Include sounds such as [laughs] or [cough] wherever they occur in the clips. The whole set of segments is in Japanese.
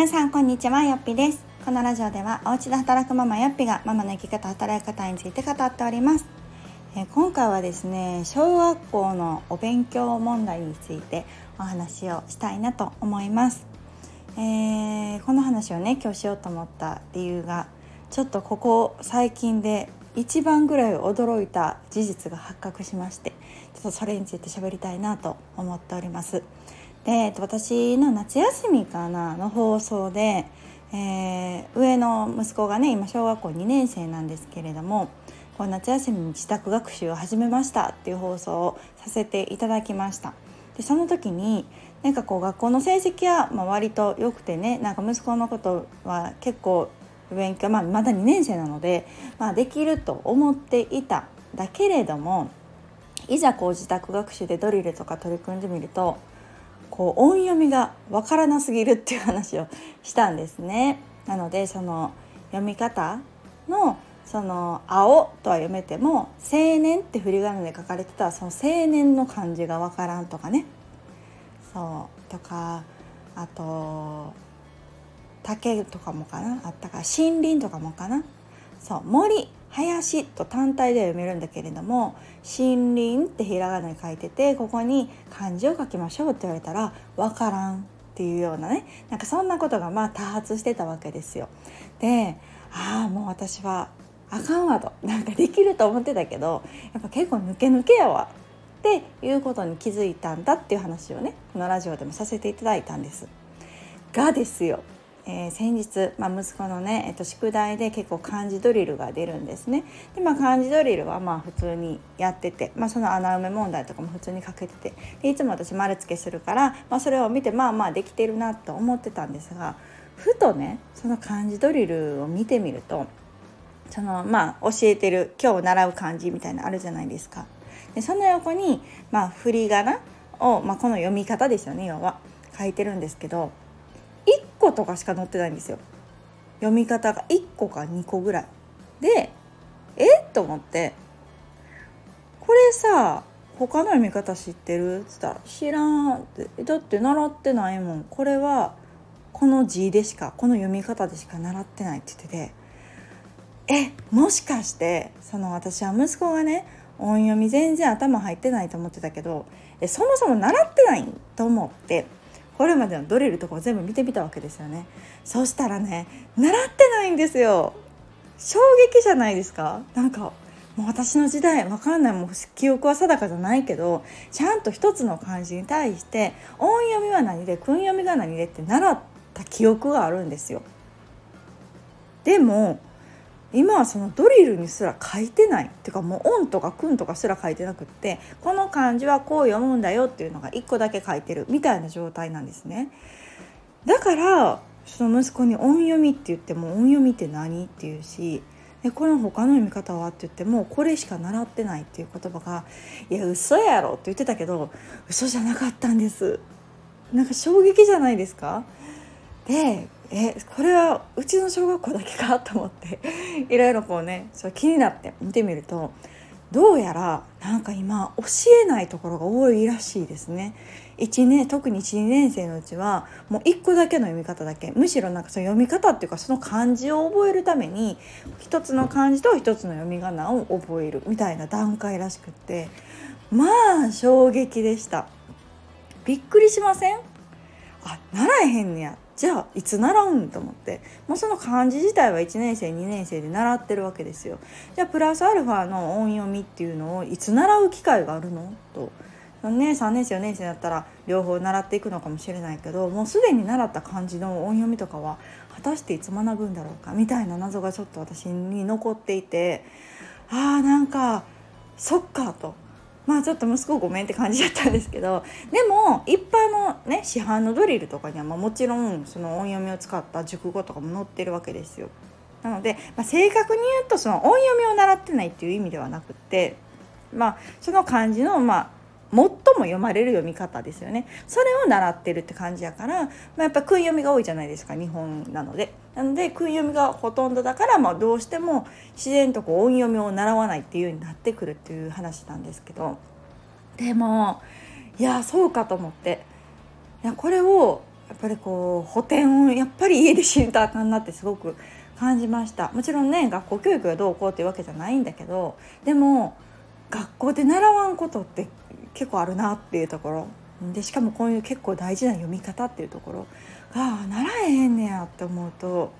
皆さんこんにちはよっぴです。このラジオではお家で働くママよっぴがママの生き方働き方について語っております、え今回はですね小学校のお勉強問題についてお話をしたいなと思います、えー、この話をね今日しようと思った理由がちょっとここ最近で一番ぐらい驚いた事実が発覚しましてちょっとそれについて喋りたいなと思っております。で私の夏休みかなの放送で、えー、上の息子がね今小学校2年生なんですけれどもこう夏休みに自宅学習を始めましたっていう放送をさせていただきました。でその時になんかこう学校の成績はまあ割と良くてねなんか息子のことは結構勉強、まあ、まだ2年生なので、まあ、できると思っていただけれどもいざこう自宅学習でドリルとか取り組んでみるとこう音読みがわからなすぎるっていう話をしたんですね。なのでその読み方のその「青」とは読めても「青年」って振り仮名で書かれてたその青年の漢字がわからんとかね。そう。とかあと竹とかもかな。あったか森林とかもかな。そう森。林と単体では読めるんだけれども森林ってひらがなに書いててここに漢字を書きましょうって言われたら分からんっていうようなねなんかそんなことがまあ多発してたわけですよ。でああもう私はあかんわとなんかできると思ってたけどやっぱ結構抜け抜けやわっていうことに気づいたんだっていう話をねこのラジオでもさせていただいたんです。がですよえー、先日、まあ、息子のね、えっと、宿題で結構漢字ドリルが出るんですね。でまあ漢字ドリルはまあ普通にやってて、まあ、その穴埋め問題とかも普通にかけててでいつも私丸付けするから、まあ、それを見てまあまあできてるなと思ってたんですがふとねその漢字ドリルを見てみるとそのまあ教えてる今日習う漢字みたいなのあるじゃないですか。でその横に、まあ、振り仮名を、まあ、この読み方ですよね要は書いてるんですけどとかしか載ってないんですよ。読み方が1個か2個ぐらい。でえ？っと思って。これさ他の読み方知ってる？っつったら知らんって。だって習ってないもん。これはこの字でしかこの読み方でしか習ってないって言ってて。え？もしかしてその私は息子がね音読み全然頭入ってないと思ってたけどえそもそも習ってないと思って。これまでのドリルとかを全部見てみたわけですよね。そしたらね習ってないんですよ。衝撃じゃないですか？なんかもう私の時代わかんない。もう記憶は定かじゃないけどちゃんと一つの漢字に対して音読みは何で訓読みが何でって習った記憶があるんですよ。でも今はそのドリルにすら書いてないっていうかもう「オン」とか「くん」とかすら書いてなくってこの漢字はこう読むんだよっていうのが1個だけ書いてるみたいな状態なんですね。だからその息子に「音読み」って言っても「音読みって何?」って言うしでこの他の読み方はって言ってもこれしか習ってないっていう言葉が「いや嘘やろ」って言ってたけど嘘じゃなかったんです。なんか衝撃じゃないですか？でえこれはうちの小学校だけかと思って [laughs] いろいろこうねそれ気になって見てみるとどうやらなんか今教えないところが多いらしいですね。1年特に12年生のうちはもう1個だけの読み方だけむしろなんかその読み方っていうかその漢字を覚えるために一つの漢字と一つの読み仮名を覚えるみたいな段階らしくってまあ衝撃でした。びっくりしません？あ習えへんねやじゃあいつ習うんと思って。もうその漢字自体は1年生2年生で習ってるわけですよ。じゃあプラスアルファの音読みっていうのをいつ習う機会があるの？と。ね、3年生4年生だったら両方習っていくのかもしれないけどもうすでに習った漢字の音読みとかは果たしていつ学ぶんだろうか？みたいな謎がちょっと私に残っていて。あーなんかそっかと。まあちょっと息子ごめんって感じだったんですけど [laughs] でも一般のね市販のドリルとかにはまあもちろんその音読みを使った熟語とかも載ってるわけですよ。なので、まあ、正確に言うとその音読みを習ってないっていう意味ではなくってまあその漢字のまあ最も読まれる読み方ですよね。それを習ってるって感じやから、まあ、やっぱ訓読みが多いじゃないですか日本なので。なので訓読みがほとんどだから、まあ、どうしても自然とこう音読みを習わないっていうようになってくるっていう話なんですけど。でもいやそうかと思って。いやこれをやっぱりこう補填をやっぱり家でしんとあかんなってすごく感じました。もちろんね学校教育がどうこうっていうわけじゃないんだけどでも学校で習わんことって結構あるなっていうところ。でしかもこういう結構大事な読み方っていうところが習えへんねやって思うと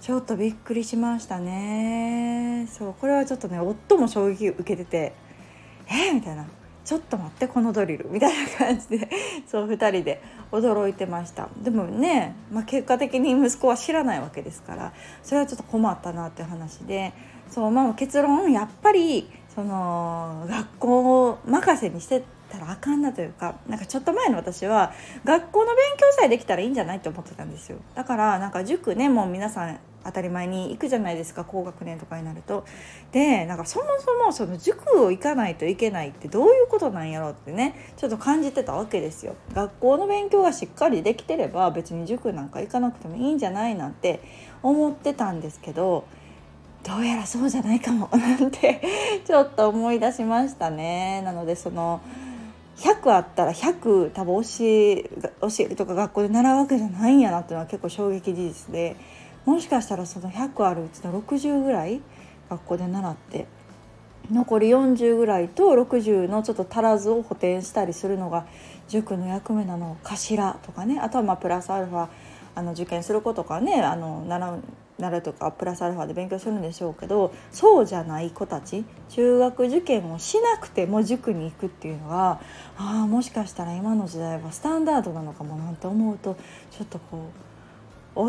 ちょっとびっくりしましたね。そうこれはちょっとね夫も衝撃受けてて「えー、みたいな。ちょっと待ってこのドリル。みたいな感じで [laughs] そう2人で驚いてました。でもね、まあ、結果的に息子は知らないわけですからそれはちょっと困ったなっていう話でそう、まあ、結論やっぱりその学校を任せにしてたらあかんなというかなんかちょっと前の私は学校の勉強さえできたらいいんじゃないって思ってたんですよだからなんか塾ねもう皆さん当たり前に行くじゃないですか高学年とかになると。でなんかそもそもその塾を行かないといけないってどういうことなんやろうってねちょっと感じてたわけですよ。学校の勉強がしっかりできてれば別に塾なんか行かなくてもいいんじゃないなんて思ってたんですけどどうやらそうじゃないかもなんて [laughs] ちょっと思い出しましたね。なのでその100あったら100多分教え教えるとか学校で習うわけじゃないんやなっていうのは結構衝撃事実でもしかしたらその100あるうちの60ぐらい学校で習って残り40ぐらいと60のちょっと足らずを補填したりするのが塾の役目なのかしらとかねあとはまあプラスアルファあの受験する子とかねあの習うなるとかプラスアルファで勉強するんでしょうけどそうじゃない子たち中学受験をしなくても塾に行くっていうのはああもしかしたら今の時代はスタンダードなのかもなんて思うとちょっとこう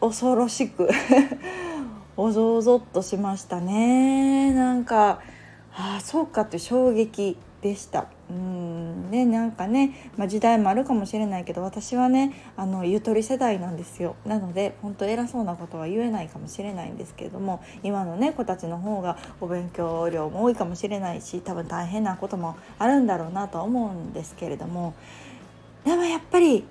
恐ろしく [laughs] おぞおぞっとしましたね。なんかああそうかって衝撃でした。うんねなんかね、まあ、時代もあるかもしれないけど私はねあのゆとり世代なんですよなので本当偉そうなことは言えないかもしれないんですけれども今のね子たちの方がお勉強量も多いかもしれないし多分大変なこともあるんだろうなとは思うんですけれどもでもやっぱり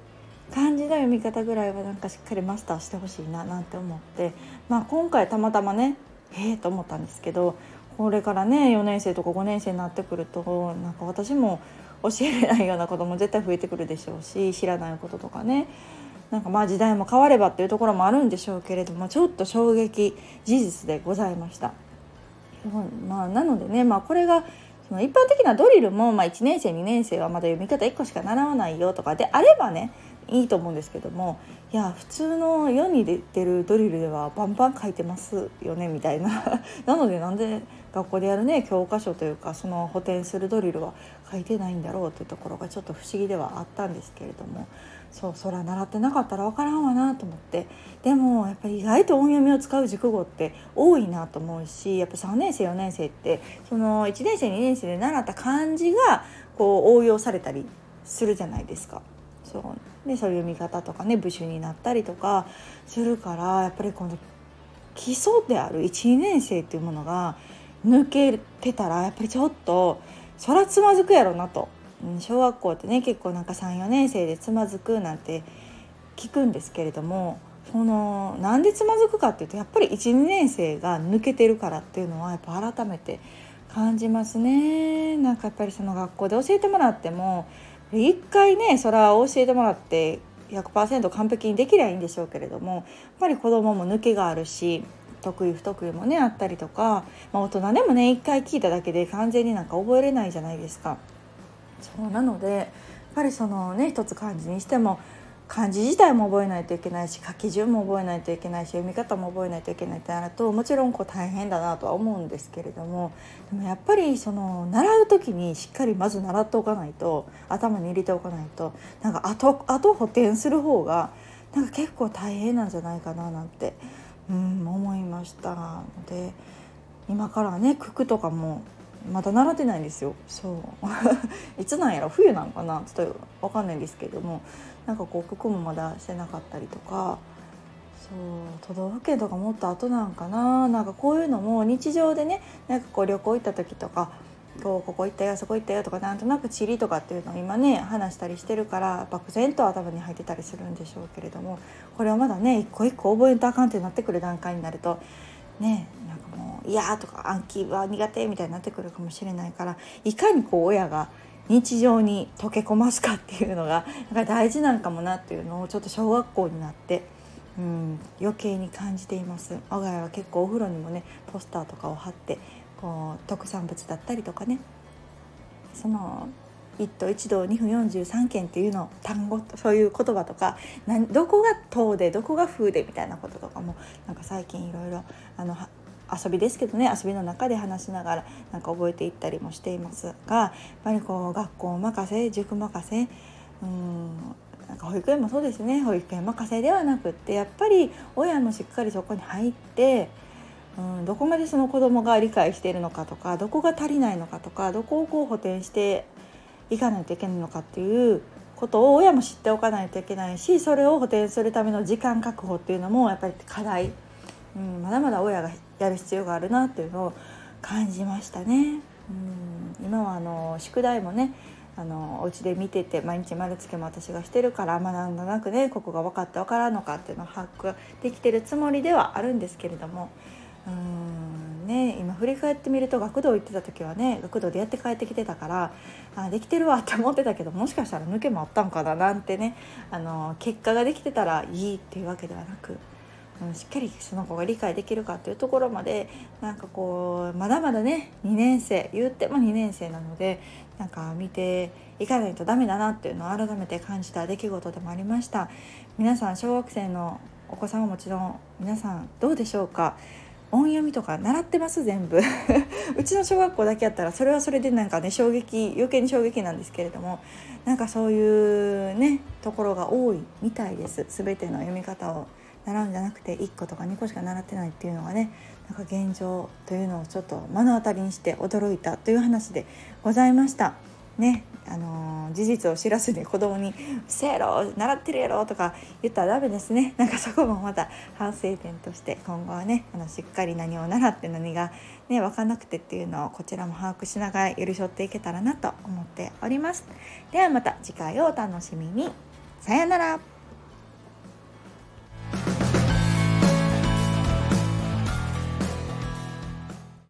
漢字の読み方ぐらいはなんかしっかりマスターしてほしいななんて思って、まあ、今回たまたまねええと思ったんですけどこれからね4年生とか5年生になってくるとなんか私も教えれないようなことも絶対増えてくるでしょうし知らないこととかねなんかまあ時代も変わればっていうところもあるんでしょうけれどもちょっと衝撃事実でございました。まあ、なのでね、まあ、これがその一般的なドリルも、まあ、1年生2年生はまだ読み方1個しか習わないよとかであればねいいと思うんですけどもいや普通の世に出てるドリルではバンバン書いてますよねみたいな [laughs] なのでなんで学校でやるね教科書というかその補填するドリルは書いてないんだろうというところがちょっと不思議ではあったんですけれどもそうそら習ってなかったら分からんわなと思ってでもやっぱり意外と音読みを使う熟語って多いなと思うしやっぱ3年生4年生ってその1年生2年生で習った漢字がこう応用されたりするじゃないですか。そうでそういう読み方とかね部首になったりとかするからやっぱりこの基礎である12年生っていうものが抜けてたらやっぱりちょっとそらつまずくやろなと、うん、小学校ってね結構なんか34年生でつまずくなんて聞くんですけれどもそのなんでつまずくかっていうとやっぱり12年生が抜けてるからっていうのはやっぱ改めて感じますね。なんかやっぱりその学校で教えてもらっても一回ねそれは教えてもらって100%完璧にできりゃいいんでしょうけれどもやっぱり子どもも抜けがあるし得意不得意もねあったりとか、まあ、大人でもね一回聞いただけで完全になんか覚えれないじゃないですか。そうなのでやっぱりそのね一つ漢字にしても漢字自体も覚えないといけないし書き順も覚えないといけないし読み方も覚えないといけないってなるともちろんこう大変だなとは思うんですけれどもでもやっぱりその習う時にしっかりまず習っておかないと頭に入れておかないとなんか後後補填する方がなんか結構大変なんじゃないかななんてうん思いました。ので今からね九九とかもまだ習ってないんですよ。そう。[laughs] いつなんやろ？冬なのかな？ちょっと分かんないんですけども。なんかこう九九もまだしてなかったりとか。そう都道府県とかもっと後なんかな？なんかこういうのも日常でねなんかこう旅行行った時とかこうここ行ったよそこ行ったよとかなんとなく地理とかっていうのを今ね話したりしてるから漠然と頭に入ってたりするんでしょうけれどもこれはまだね一個一個覚えんとあかんってなってくる段階になるとねなんかもう「いや」とか「暗記は苦手」みたいになってくるかもしれないからいかにこう親が日常に溶け込ますかっていうのがなんか大事なんかもなっていうのをちょっと小学校になって、うん、余計に感じています。我が家は結構お風呂にもねポスターとかを貼ってこう特産物だったりとかね。その一都一道2分43件っていうの単語そういう言葉とかどこが「唐でどこが「風」でみたいなこととかもなんか最近いろいろあの遊びですけどね遊びの中で話しながらなんか覚えていったりもしていますがやっぱりこう学校任せ塾任せうんなんか保育園もそうですね。保育園任せではなくってやっぱり親もしっかりそこに入ってうんどこまでその子供が理解しているのかとかどこが足りないのかとかどこをこう補填していかないといけないのかっていうことを親も知っておかないといけないしそれを補填するための時間確保っていうのもやっぱり課題、うん、まだまだ親がやる必要があるなっていうのを感じましたね。うん、今はあの宿題もねあのお家で見てて毎日丸つけも私がしてるから学んだなくねここが分かって分からんのかっていうのを把握できてるつもりではあるんですけれどもうんね今振り返ってみると学童行ってた時はね学童でやって帰ってきてたからあできてるわって思ってたけどもしかしたら抜けもあったんかななんてねあの結果ができてたらいいっていうわけではなく。しっかりその子が理解できるかっていうところまでなんかこうまだまだね2年生言っても2年生なのでなんか見ていかないとダメだなっていうのを改めて感じた出来事でもありました皆さん小学生のお子さんはもちろん皆さんどうでしょうか？音読みとか習ってます全部 [laughs] うちの小学校だけやったらそれはそれでなんかね衝撃余計に衝撃なんですけれどもなんかそういうねところが多いみたいです全ての読み方を習うんじゃなくて1個とか2個しか習ってないっていうのがねなんか現状というのをちょっと目の当たりにして驚いたという話でございました。ねあのー、事実を知らずに子供に「せやろ習ってるやろ」とか言ったらダメですねなんかそこもまた反省点として今後はねあのしっかり何を習って何が、ね、分かんなくてっていうのをこちらも把握しながら寄り添っていけたらなと思っております。ではまた次回をお楽しみに。さよなら。